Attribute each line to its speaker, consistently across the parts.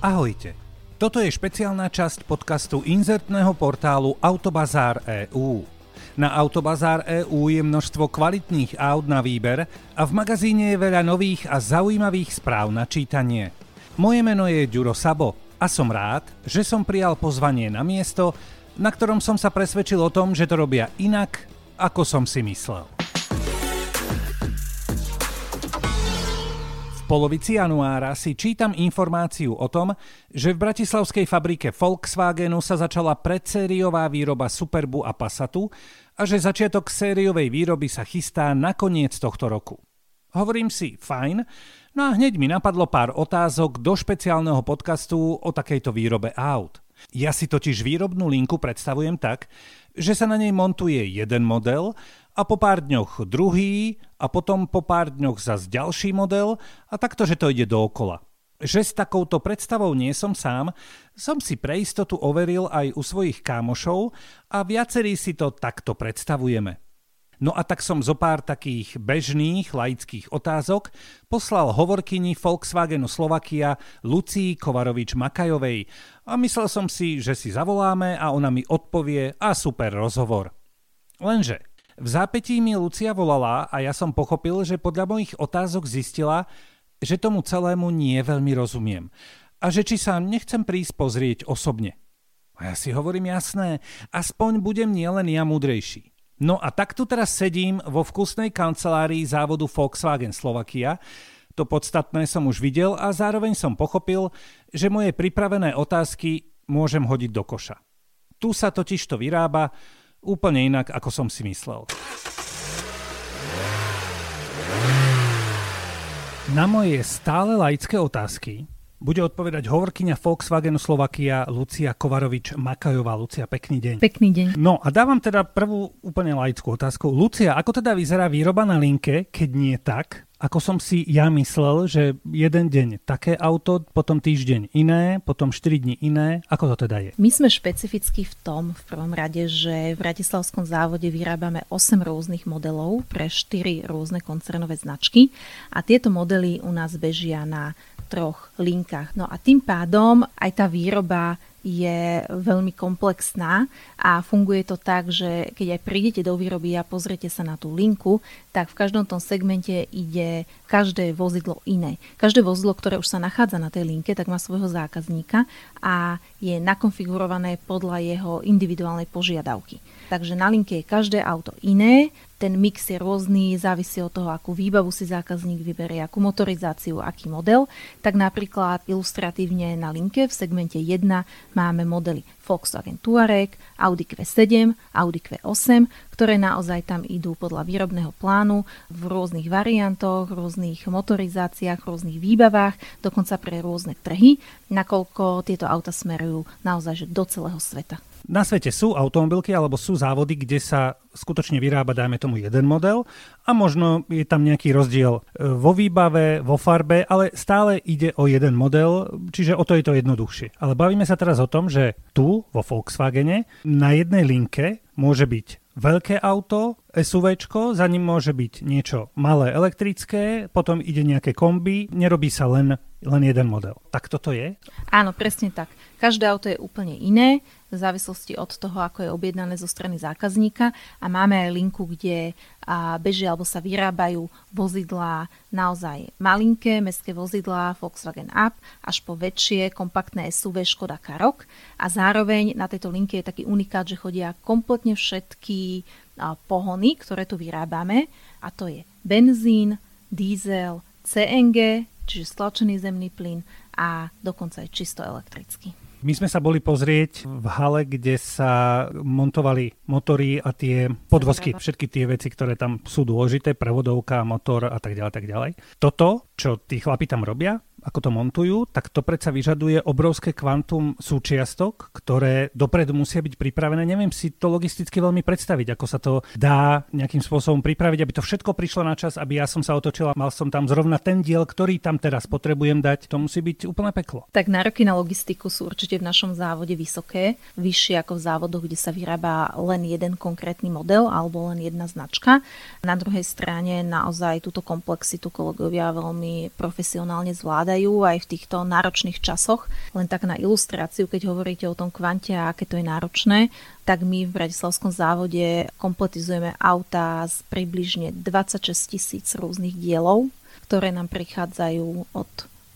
Speaker 1: Ahojte. Toto je špeciálna časť podcastu inzertného portálu Autobazár EU. Na Autobazár EU je množstvo kvalitných aut na výber a v magazíne je veľa nových a zaujímavých správ na čítanie. Moje meno je Ďuro Sabo a som rád, že som prijal pozvanie na miesto, na ktorom som sa presvedčil o tom, že to robia inak, ako som si myslel. Polovici januára si čítam informáciu o tom, že v bratislavskej fabrike Volkswagenu sa začala predsériová výroba Superbu a Passatu a že začiatok sériovej výroby sa chystá na koniec tohto roku. Hovorím si, fajn, no a hneď mi napadlo pár otázok do špeciálneho podcastu o takejto výrobe aut. Ja si totiž výrobnú linku predstavujem tak, že sa na nej montuje jeden model a po pár dňoch druhý a potom po pár dňoch zas ďalší model a takto, že to ide dookola. Že s takouto predstavou nie som sám, som si pre istotu overil aj u svojich kámošov a viacerí si to takto predstavujeme. No a tak som zo pár takých bežných laických otázok poslal hovorkyni Volkswagenu Slovakia Lucii Kovarovič Makajovej a myslel som si, že si zavoláme a ona mi odpovie a super rozhovor. Lenže v zápetí mi Lucia volala a ja som pochopil, že podľa mojich otázok zistila, že tomu celému nie veľmi rozumiem a že či sa nechcem prísť pozrieť osobne. A ja si hovorím jasné, aspoň budem nielen ja múdrejší. No a tak tu teraz sedím vo vkusnej kancelárii závodu Volkswagen Slovakia. To podstatné som už videl a zároveň som pochopil, že moje pripravené otázky môžem hodiť do koša. Tu sa totiž to vyrába úplne inak, ako som si myslel. Na moje stále laické otázky bude odpovedať hovorkyňa Volkswagenu Slovakia Lucia Kovarovič Makajová. Lucia, pekný deň.
Speaker 2: Pekný deň.
Speaker 1: No a dávam teda prvú úplne laickú otázku. Lucia, ako teda vyzerá výroba na linke, keď nie tak, ako som si ja myslel, že jeden deň také auto, potom týždeň iné, potom 4 dní iné. Ako to teda je?
Speaker 2: My sme špecificky v tom, v prvom rade, že v Bratislavskom závode vyrábame 8 rôznych modelov pre 4 rôzne koncernové značky a tieto modely u nás bežia na troch linkách. No a tým pádom aj tá výroba je veľmi komplexná a funguje to tak, že keď aj prídete do výroby a pozriete sa na tú linku, tak v každom tom segmente ide každé vozidlo iné. Každé vozidlo, ktoré už sa nachádza na tej linke, tak má svojho zákazníka a je nakonfigurované podľa jeho individuálnej požiadavky. Takže na linke je každé auto iné, ten mix je rôzny, závisí od toho, akú výbavu si zákazník vyberie, akú motorizáciu, aký model. Tak napríklad ilustratívne na linke v segmente 1 máme modely Volkswagen Touareg, Audi Q7, Audi Q8, ktoré naozaj tam idú podľa výrobného plánu v rôznych variantoch, rôznych motorizáciách, rôznych výbavách, dokonca pre rôzne trhy, nakoľko tieto auta smerujú naozaj do celého sveta.
Speaker 1: Na svete sú automobilky alebo sú závody, kde sa skutočne vyrába, dajme tomu, jeden model a možno je tam nejaký rozdiel e, vo výbave, vo farbe, ale stále ide o jeden model, čiže o to je to jednoduchšie. Ale bavíme sa teraz o tom, že tu vo Volkswagene na jednej linke môže byť veľké auto, SUV, za ním môže byť niečo malé elektrické, potom ide nejaké kombi, nerobí sa len, len jeden model. Tak toto je?
Speaker 2: Áno, presne tak. Každé auto je úplne iné, v závislosti od toho, ako je objednané zo strany zákazníka a máme aj linku, kde bežia alebo sa vyrábajú vozidlá naozaj malinké, mestské vozidlá Volkswagen Up až po väčšie kompaktné SUV Škoda Karok a zároveň na tejto linke je taký unikát, že chodia kompletne všetky pohony, ktoré tu vyrábame a to je benzín, diesel, CNG, čiže stlačený zemný plyn a dokonca aj čisto elektrický.
Speaker 1: My sme sa boli pozrieť v hale, kde sa montovali motory a tie podvozky, všetky tie veci, ktoré tam sú dôležité, prevodovka, motor a tak ďalej, tak ďalej. Toto, čo tí chlapi tam robia, ako to montujú, tak to predsa vyžaduje obrovské kvantum súčiastok, ktoré dopredu musia byť pripravené. Neviem si to logisticky veľmi predstaviť, ako sa to dá nejakým spôsobom pripraviť, aby to všetko prišlo na čas, aby ja som sa otočila, mal som tam zrovna ten diel, ktorý tam teraz potrebujem dať. To musí byť úplne peklo.
Speaker 2: Tak nároky na logistiku sú určite v našom závode vysoké, vyššie ako v závodoch, kde sa vyrába len jeden konkrétny model alebo len jedna značka. Na druhej strane naozaj túto komplexitu kolegovia veľmi profesionálne zvládajú aj v týchto náročných časoch. Len tak na ilustráciu, keď hovoríte o tom kvante a aké to je náročné, tak my v Bratislavskom závode kompletizujeme auta z približne 26 tisíc rôznych dielov, ktoré nám prichádzajú od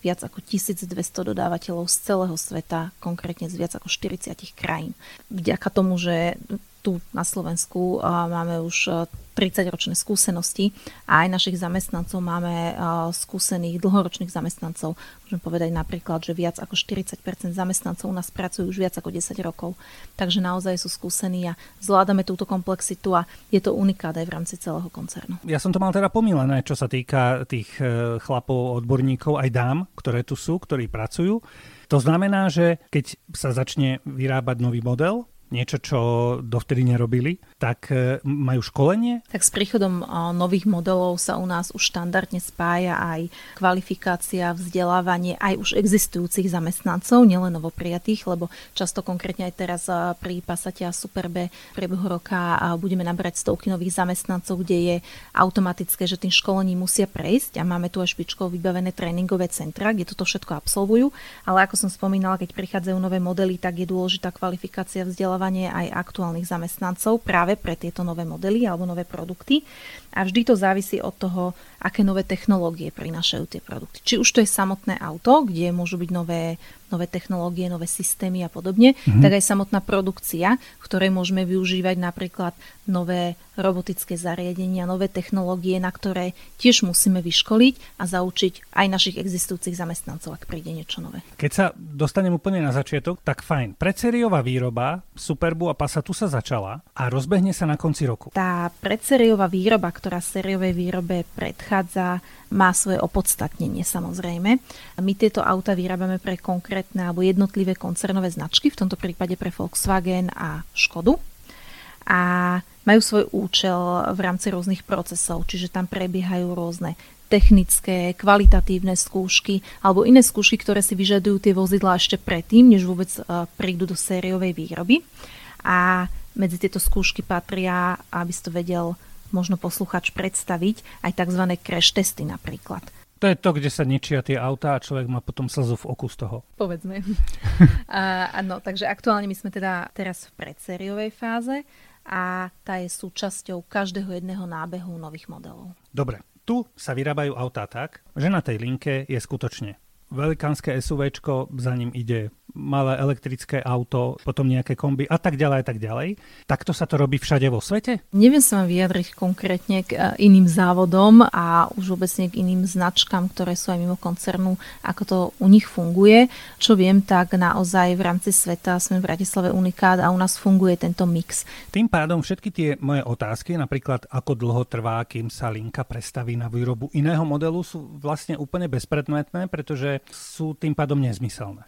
Speaker 2: viac ako 1200 dodávateľov z celého sveta, konkrétne z viac ako 40 krajín. Vďaka tomu, že tu na Slovensku máme už 30-ročné skúsenosti a aj našich zamestnancov máme skúsených dlhoročných zamestnancov. Môžem povedať napríklad, že viac ako 40% zamestnancov u nás pracujú už viac ako 10 rokov. Takže naozaj sú skúsení a zvládame túto komplexitu a je to unikát v rámci celého koncernu.
Speaker 1: Ja som to mal teda pomilené, čo sa týka tých e, chlapov, odborníkov, aj dám, ktoré tu sú, ktorí pracujú. To znamená, že keď sa začne vyrábať nový model, niečo, čo dovtedy nerobili, tak e, majú školenie?
Speaker 2: Tak s príchodom nových modelov sa u nás už štandardne spája aj kvalifikácia, vzdelávanie aj už existujúcich zamestnancov, nielen novoprijatých, lebo často konkrétne aj teraz pri Passate a Superbe v priebehu roka budeme nabrať stovky nových zamestnancov, kde je automatické, že tým školením musia prejsť a máme tu aj špičkov vybavené tréningové centra, kde toto všetko absolvujú, ale ako som spomínala, keď prichádzajú nové modely, tak je dôležitá kvalifikácia vzdelávania vzdelávanie aj aktuálnych zamestnancov práve pre tieto nové modely alebo nové produkty. A vždy to závisí od toho, aké nové technológie prinášajú tie produkty. Či už to je samotné auto, kde môžu byť nové, nové technológie, nové systémy a podobne, mm-hmm. tak aj samotná produkcia, v ktorej môžeme využívať napríklad nové robotické zariadenia, nové technológie, na ktoré tiež musíme vyškoliť a zaučiť aj našich existujúcich zamestnancov, ak príde niečo nové.
Speaker 1: Keď sa dostanem úplne na začiatok, tak fajn. Predsériová výroba Superbu a Passatu sa začala a rozbehne sa na konci roku.
Speaker 2: Tá predsériová výroba, ktorá sériovej výrobe predchádza, má svoje opodstatnenie samozrejme. My tieto auta vyrábame pre konkrétne alebo jednotlivé koncernové značky, v tomto prípade pre Volkswagen a Škodu. A majú svoj účel v rámci rôznych procesov, čiže tam prebiehajú rôzne technické, kvalitatívne skúšky alebo iné skúšky, ktoré si vyžadujú tie vozidlá ešte predtým, než vôbec e, prídu do sériovej výroby. A medzi tieto skúšky patria, aby si to vedel možno posluchač predstaviť aj tzv. crash testy napríklad.
Speaker 1: To je to, kde sa ničia tie autá a človek má potom slzu v oku z toho.
Speaker 2: Povedzme. Áno, takže aktuálne my sme teda teraz v predsériovej fáze a tá je súčasťou každého jedného nábehu nových modelov.
Speaker 1: Dobre, tu sa vyrábajú autá tak, že na tej linke je skutočne velikánske SUV, za ním ide malé elektrické auto, potom nejaké komby a tak ďalej a tak ďalej. Takto sa to robí všade vo svete?
Speaker 2: Neviem sa vám vyjadriť konkrétne k e, iným závodom a už vôbec nie k iným značkám, ktoré sú aj mimo koncernu, ako to u nich funguje. Čo viem, tak naozaj v rámci sveta sme v Bratislave unikát a u nás funguje tento mix.
Speaker 1: Tým pádom všetky tie moje otázky, napríklad ako dlho trvá, kým sa linka prestaví na výrobu iného modelu, sú vlastne úplne bezpredmetné, pretože sú tým pádom nezmyselné.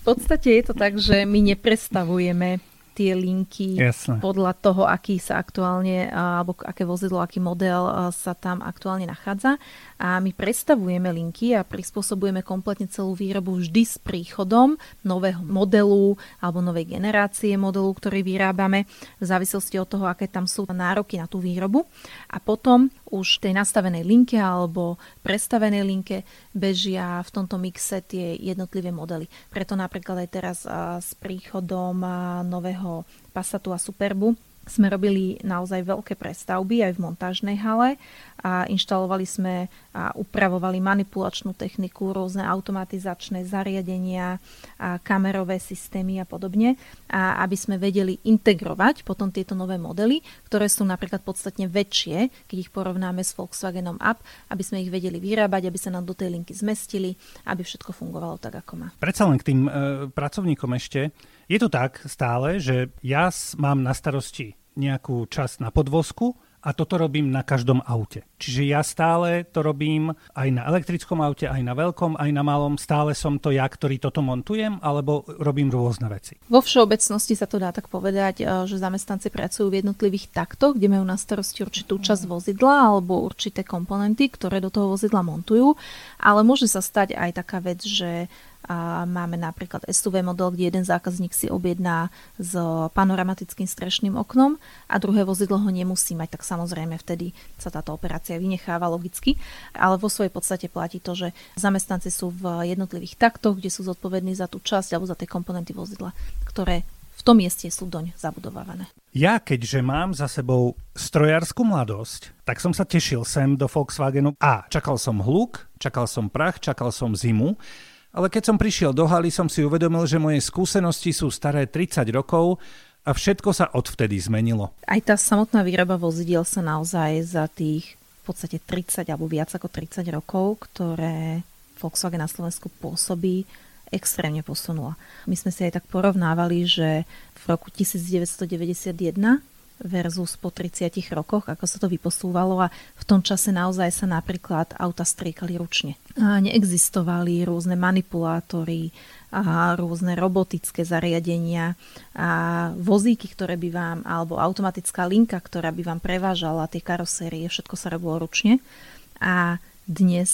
Speaker 2: V podstate je to tak, že my neprestavujeme tie linky
Speaker 1: Jasne.
Speaker 2: podľa toho, aký sa aktuálne, alebo aké vozidlo, aký model sa tam aktuálne nachádza a my predstavujeme linky a prispôsobujeme kompletne celú výrobu vždy s príchodom nového modelu alebo novej generácie modelu, ktorý vyrábame v závislosti od toho, aké tam sú nároky na tú výrobu. A potom už tej nastavenej linke alebo prestavenej linke bežia v tomto mixe tie jednotlivé modely. Preto napríklad aj teraz s príchodom nového Passatu a Superbu sme robili naozaj veľké prestavby aj v montážnej hale a inštalovali sme a upravovali manipulačnú techniku, rôzne automatizačné zariadenia, a kamerové systémy a podobne, a aby sme vedeli integrovať potom tieto nové modely, ktoré sú napríklad podstatne väčšie, keď ich porovnáme s Volkswagenom Up, aby sme ich vedeli vyrábať, aby sa nám do tej linky zmestili, aby všetko fungovalo tak, ako má.
Speaker 1: Predsa len k tým e, pracovníkom ešte. Je to tak stále, že ja mám na starosti nejakú časť na podvozku a toto robím na každom aute. Čiže ja stále to robím aj na elektrickom aute, aj na veľkom, aj na malom. Stále som to ja, ktorý toto montujem, alebo robím rôzne veci.
Speaker 2: Vo všeobecnosti sa to dá tak povedať, eh, že zamestnanci pracujú v jednotlivých taktoch, kde majú na starosti určitú časť vozidla alebo určité komponenty, ktoré do toho vozidla montujú. Ale môže sa stať aj taká vec, že a máme napríklad SUV model, kde jeden zákazník si objedná s panoramatickým strešným oknom a druhé vozidlo ho nemusí mať, tak samozrejme vtedy sa táto operácia vynecháva logicky. Ale vo svojej podstate platí to, že zamestnanci sú v jednotlivých taktoch, kde sú zodpovední za tú časť alebo za tie komponenty vozidla, ktoré v tom mieste sú doň zabudovávané.
Speaker 1: Ja, keďže mám za sebou strojárskú mladosť, tak som sa tešil sem do Volkswagenu a čakal som hluk, čakal som prach, čakal som zimu ale keď som prišiel do haly, som si uvedomil, že moje skúsenosti sú staré 30 rokov a všetko sa odvtedy zmenilo.
Speaker 2: Aj tá samotná výroba vozidiel sa naozaj za tých v podstate 30 alebo viac ako 30 rokov, ktoré Volkswagen na Slovensku pôsobí, extrémne posunula. My sme si aj tak porovnávali, že v roku 1991 versus po 30 rokoch, ako sa to vyposúvalo a v tom čase naozaj sa napríklad auta striekali ručne. A neexistovali rôzne manipulátory, a rôzne robotické zariadenia a vozíky, ktoré by vám, alebo automatická linka, ktorá by vám prevážala tie karosérie, všetko sa robilo ručne. A dnes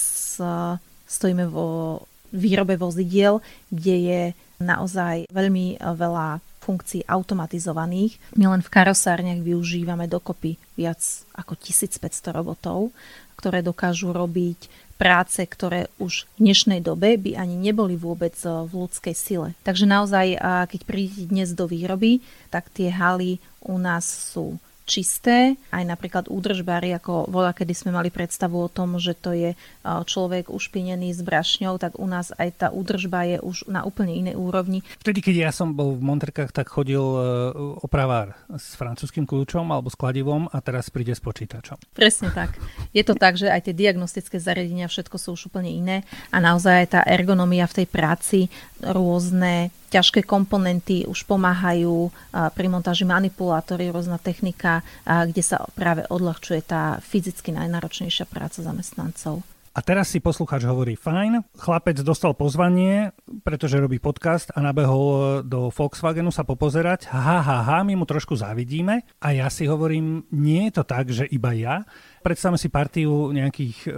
Speaker 2: stojíme vo výrobe vozidiel, kde je naozaj veľmi veľa funkcií automatizovaných. My len v karosárniach využívame dokopy viac ako 1500 robotov, ktoré dokážu robiť práce, ktoré už v dnešnej dobe by ani neboli vôbec v ľudskej sile. Takže naozaj, keď prídete dnes do výroby, tak tie haly u nás sú čisté, aj napríklad údržbári, ako voľa, kedy sme mali predstavu o tom, že to je človek ušpinený s brašňou, tak u nás aj tá údržba je už na úplne inej úrovni.
Speaker 1: Vtedy, keď ja som bol v Montrkách, tak chodil e, opravár s francúzským kľúčom alebo s kladivom a teraz príde s počítačom.
Speaker 2: Presne tak. Je to tak, že aj tie diagnostické zariadenia, všetko sú už úplne iné a naozaj tá ergonomia v tej práci, rôzne ťažké komponenty už pomáhajú pri montáži manipulátory, rôzna technika, kde sa práve odľahčuje tá fyzicky najnáročnejšia práca zamestnancov.
Speaker 1: A teraz si poslucháč hovorí, fajn, chlapec dostal pozvanie, pretože robí podcast a nabehol do Volkswagenu sa popozerať. Ha, ha, ha, my mu trošku závidíme. A ja si hovorím, nie je to tak, že iba ja predstavme si partiu nejakých e,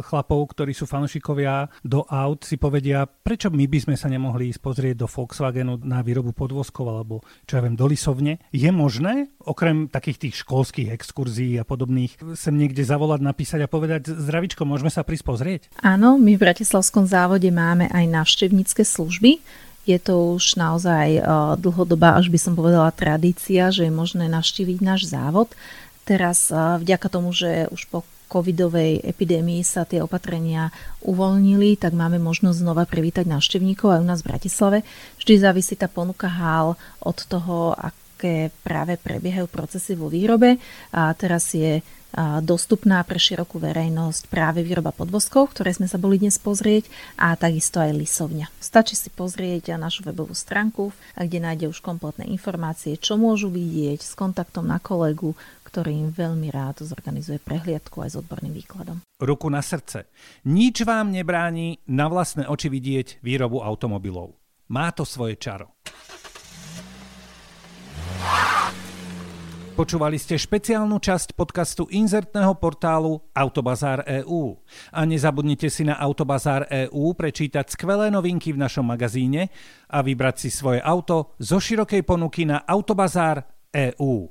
Speaker 1: chlapov, ktorí sú fanúšikovia do aut, si povedia, prečo my by sme sa nemohli ísť pozrieť do Volkswagenu na výrobu podvozkov alebo čo ja viem, do Lisovne. Je možné, okrem takých tých školských exkurzií a podobných, sem niekde zavolať, napísať a povedať, zdravičko, môžeme sa prísť pozrieť?
Speaker 2: Áno, my v Bratislavskom závode máme aj návštevnícke služby, je to už naozaj uh, dlhodobá, až by som povedala, tradícia, že je možné navštíviť náš závod. Teraz vďaka tomu, že už po covidovej epidémii sa tie opatrenia uvoľnili, tak máme možnosť znova privítať návštevníkov aj u nás v Bratislave. Vždy závisí tá ponuka hál od toho, aké práve prebiehajú procesy vo výrobe. A teraz je dostupná pre širokú verejnosť práve výroba podvozkov, ktoré sme sa boli dnes pozrieť a takisto aj lisovňa. Stačí si pozrieť našu webovú stránku, kde nájde už kompletné informácie, čo môžu vidieť s kontaktom na kolegu, ktorý im veľmi rád zorganizuje prehliadku aj s odborným výkladom.
Speaker 1: Ruku na srdce. Nič vám nebráni na vlastné oči vidieť výrobu automobilov. Má to svoje čaro. Počúvali ste špeciálnu časť podcastu inzertného portálu Autobazár EU. A nezabudnite si na Autobazár EU prečítať skvelé novinky v našom magazíne a vybrať si svoje auto zo širokej ponuky na Autobazár EU.